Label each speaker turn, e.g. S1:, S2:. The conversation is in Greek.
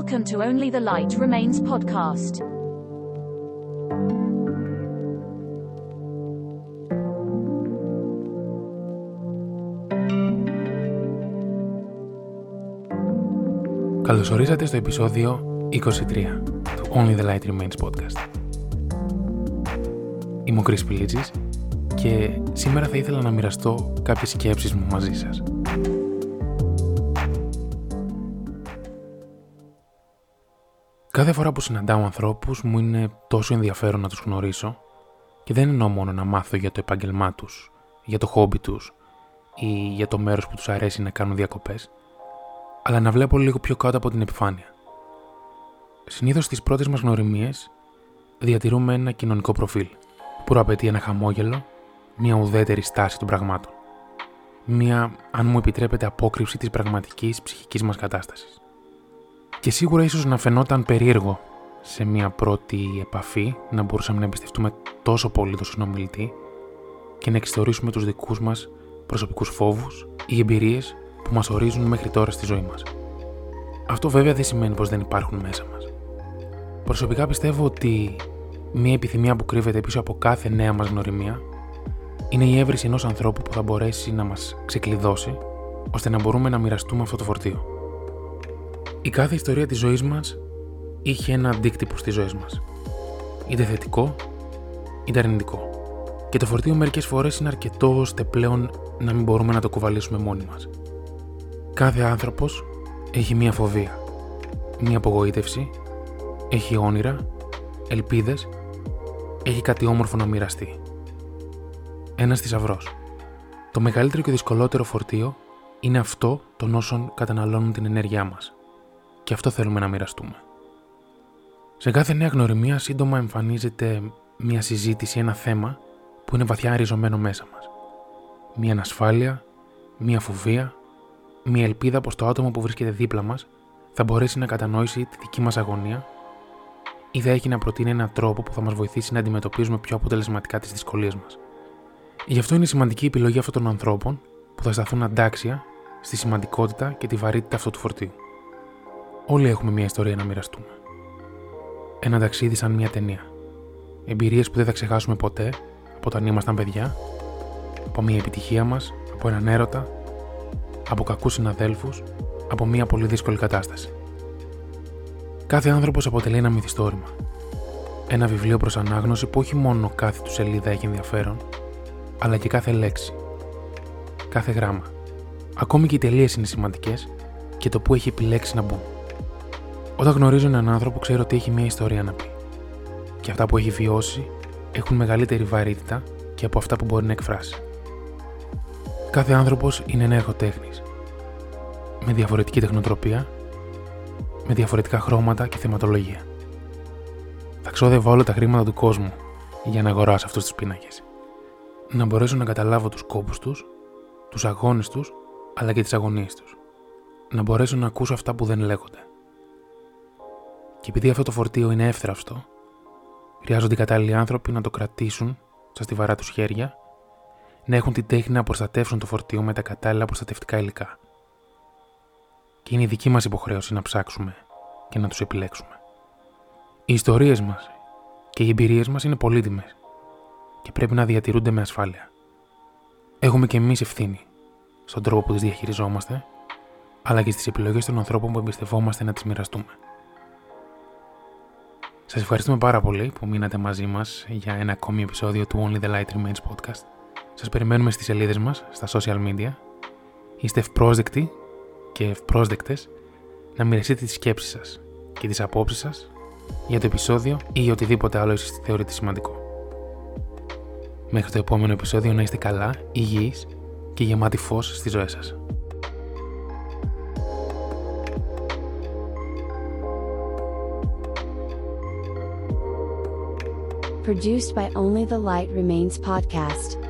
S1: Welcome to Only the Light Remains podcast.
S2: Καλωσορίσατε στο επεισόδιο 23 του Only the Light Remains podcast. Είμαι ο Chris Πιλίτσης και σήμερα θα ήθελα να μοιραστώ κάποιες σκέψεις μου μαζί σας. Κάθε φορά που συναντάω ανθρώπους μου είναι τόσο ενδιαφέρον να τους γνωρίσω και δεν εννοώ μόνο να μάθω για το επάγγελμά τους, για το χόμπι τους ή για το μέρος που τους αρέσει να κάνουν διακοπές, αλλά να βλέπω λίγο πιο κάτω από την επιφάνεια. Συνήθως στις πρώτες μας γνωριμίες διατηρούμε ένα κοινωνικό προφίλ που προαπαιτεί ένα χαμόγελο, μια ουδέτερη στάση των πραγμάτων. Μια, αν μου επιτρέπετε, απόκρυψη της πραγματικής ψυχικής μας κατάστασης. Και σίγουρα ίσως να φαινόταν περίεργο σε μια πρώτη επαφή να μπορούσαμε να εμπιστευτούμε τόσο πολύ τον συνομιλητή και να εξιστορήσουμε τους δικούς μας προσωπικούς φόβους ή εμπειρίες που μας ορίζουν μέχρι τώρα στη ζωή μας. Αυτό βέβαια δεν σημαίνει πως δεν υπάρχουν μέσα μας. Προσωπικά πιστεύω ότι μια επιθυμία που κρύβεται πίσω από κάθε νέα μας γνωριμία είναι η έβριση ενός ανθρώπου που θα μπορέσει να μας ξεκλειδώσει ώστε να μπορούμε να μοιραστούμε αυτό το φορτίο. Η κάθε ιστορία της ζωής μας είχε ένα αντίκτυπο στις ζωές μας. Είτε θετικό, είτε αρνητικό. Και το φορτίο μερικές φορές είναι αρκετό ώστε πλέον να μην μπορούμε να το κουβαλήσουμε μόνοι μας. Κάθε άνθρωπος έχει μία φοβία, μία απογοήτευση, έχει όνειρα, ελπίδες, έχει κάτι όμορφο να μοιραστεί. Ένας θησαυρός. Το μεγαλύτερο και δυσκολότερο φορτίο είναι αυτό των όσων καταναλώνουν την ενέργειά μας. Και αυτό θέλουμε να μοιραστούμε. Σε κάθε νέα γνωριμία σύντομα εμφανίζεται μια συζήτηση, ένα θέμα που είναι βαθιά ριζωμένο μέσα μας. Μια ανασφάλεια, μια φοβία, μια ελπίδα πως το άτομο που βρίσκεται δίπλα μας θα μπορέσει να κατανοήσει τη δική μας αγωνία ή θα έχει να προτείνει έναν τρόπο που θα μας βοηθήσει να αντιμετωπίζουμε πιο αποτελεσματικά τις δυσκολίες μας. Γι' αυτό είναι σημαντική η επιλογή αυτών των ανθρώπων που θα σταθούν αντάξια στη σημαντικότητα και τη βαρύτητα αυτού του φορτίου. Όλοι έχουμε μια ιστορία να μοιραστούμε. Ένα ταξίδι σαν μια ταινία. Εμπειρίες που δεν θα ξεχάσουμε ποτέ από όταν ήμασταν παιδιά, από μια επιτυχία μας, από έναν έρωτα, από κακούς συναδέλφους, από μια πολύ δύσκολη κατάσταση. Κάθε άνθρωπος αποτελεί ένα μυθιστόρημα. Ένα βιβλίο προς ανάγνωση που όχι μόνο κάθε του σελίδα έχει ενδιαφέρον, αλλά και κάθε λέξη. Κάθε γράμμα. Ακόμη και οι τελείες είναι σημαντικές και το που έχει επιλέξει να μπουν. Όταν γνωρίζω έναν άνθρωπο, ξέρω ότι έχει μια ιστορία να πει. Και αυτά που έχει βιώσει έχουν μεγαλύτερη βαρύτητα και από αυτά που μπορεί να εκφράσει. Κάθε άνθρωπος είναι ένα εργοτέχνης. Με διαφορετική τεχνοτροπία, με διαφορετικά χρώματα και θεματολογία. Θα ξόδευα όλα τα χρήματα του κόσμου για να αγοράσω αυτούς τους πίνακες. Να μπορέσω να καταλάβω τους κόπους τους, τους αγώνες τους, αλλά και τις αγωνίες τους. Να μπορέσω να ακούσω αυτά που δεν λέγονται. Και επειδή αυτό το φορτίο είναι εύθραυστο, χρειάζονται οι κατάλληλοι άνθρωποι να το κρατήσουν στα στιβαρά τους χέρια, να έχουν την τέχνη να προστατεύσουν το φορτίο με τα κατάλληλα προστατευτικά υλικά. Και είναι η δική μας υποχρέωση να ψάξουμε και να τους επιλέξουμε. Οι ιστορίες μας και οι εμπειρίες μας είναι πολύτιμες και πρέπει να διατηρούνται με ασφάλεια. Έχουμε και εμείς ευθύνη στον τρόπο που τις διαχειριζόμαστε, αλλά και στις επιλογές των ανθρώπων που εμπιστευόμαστε να τις μοιραστούμε. Σας ευχαριστούμε πάρα πολύ που μείνατε μαζί μας για ένα ακόμη επεισόδιο του Only the Light Remains podcast. Σας περιμένουμε στις σελίδες μας, στα social media. Είστε ευπρόσδεκτοι και ευπρόσδεκτες να μοιραστείτε τις σκέψεις σας και τις απόψεις σας για το επεισόδιο ή για οτιδήποτε άλλο εσείς θεωρείτε σημαντικό. Μέχρι το επόμενο επεισόδιο να είστε καλά, υγιείς και γεμάτοι φως στις ζωές σας.
S3: Produced by Only the Light Remains podcast.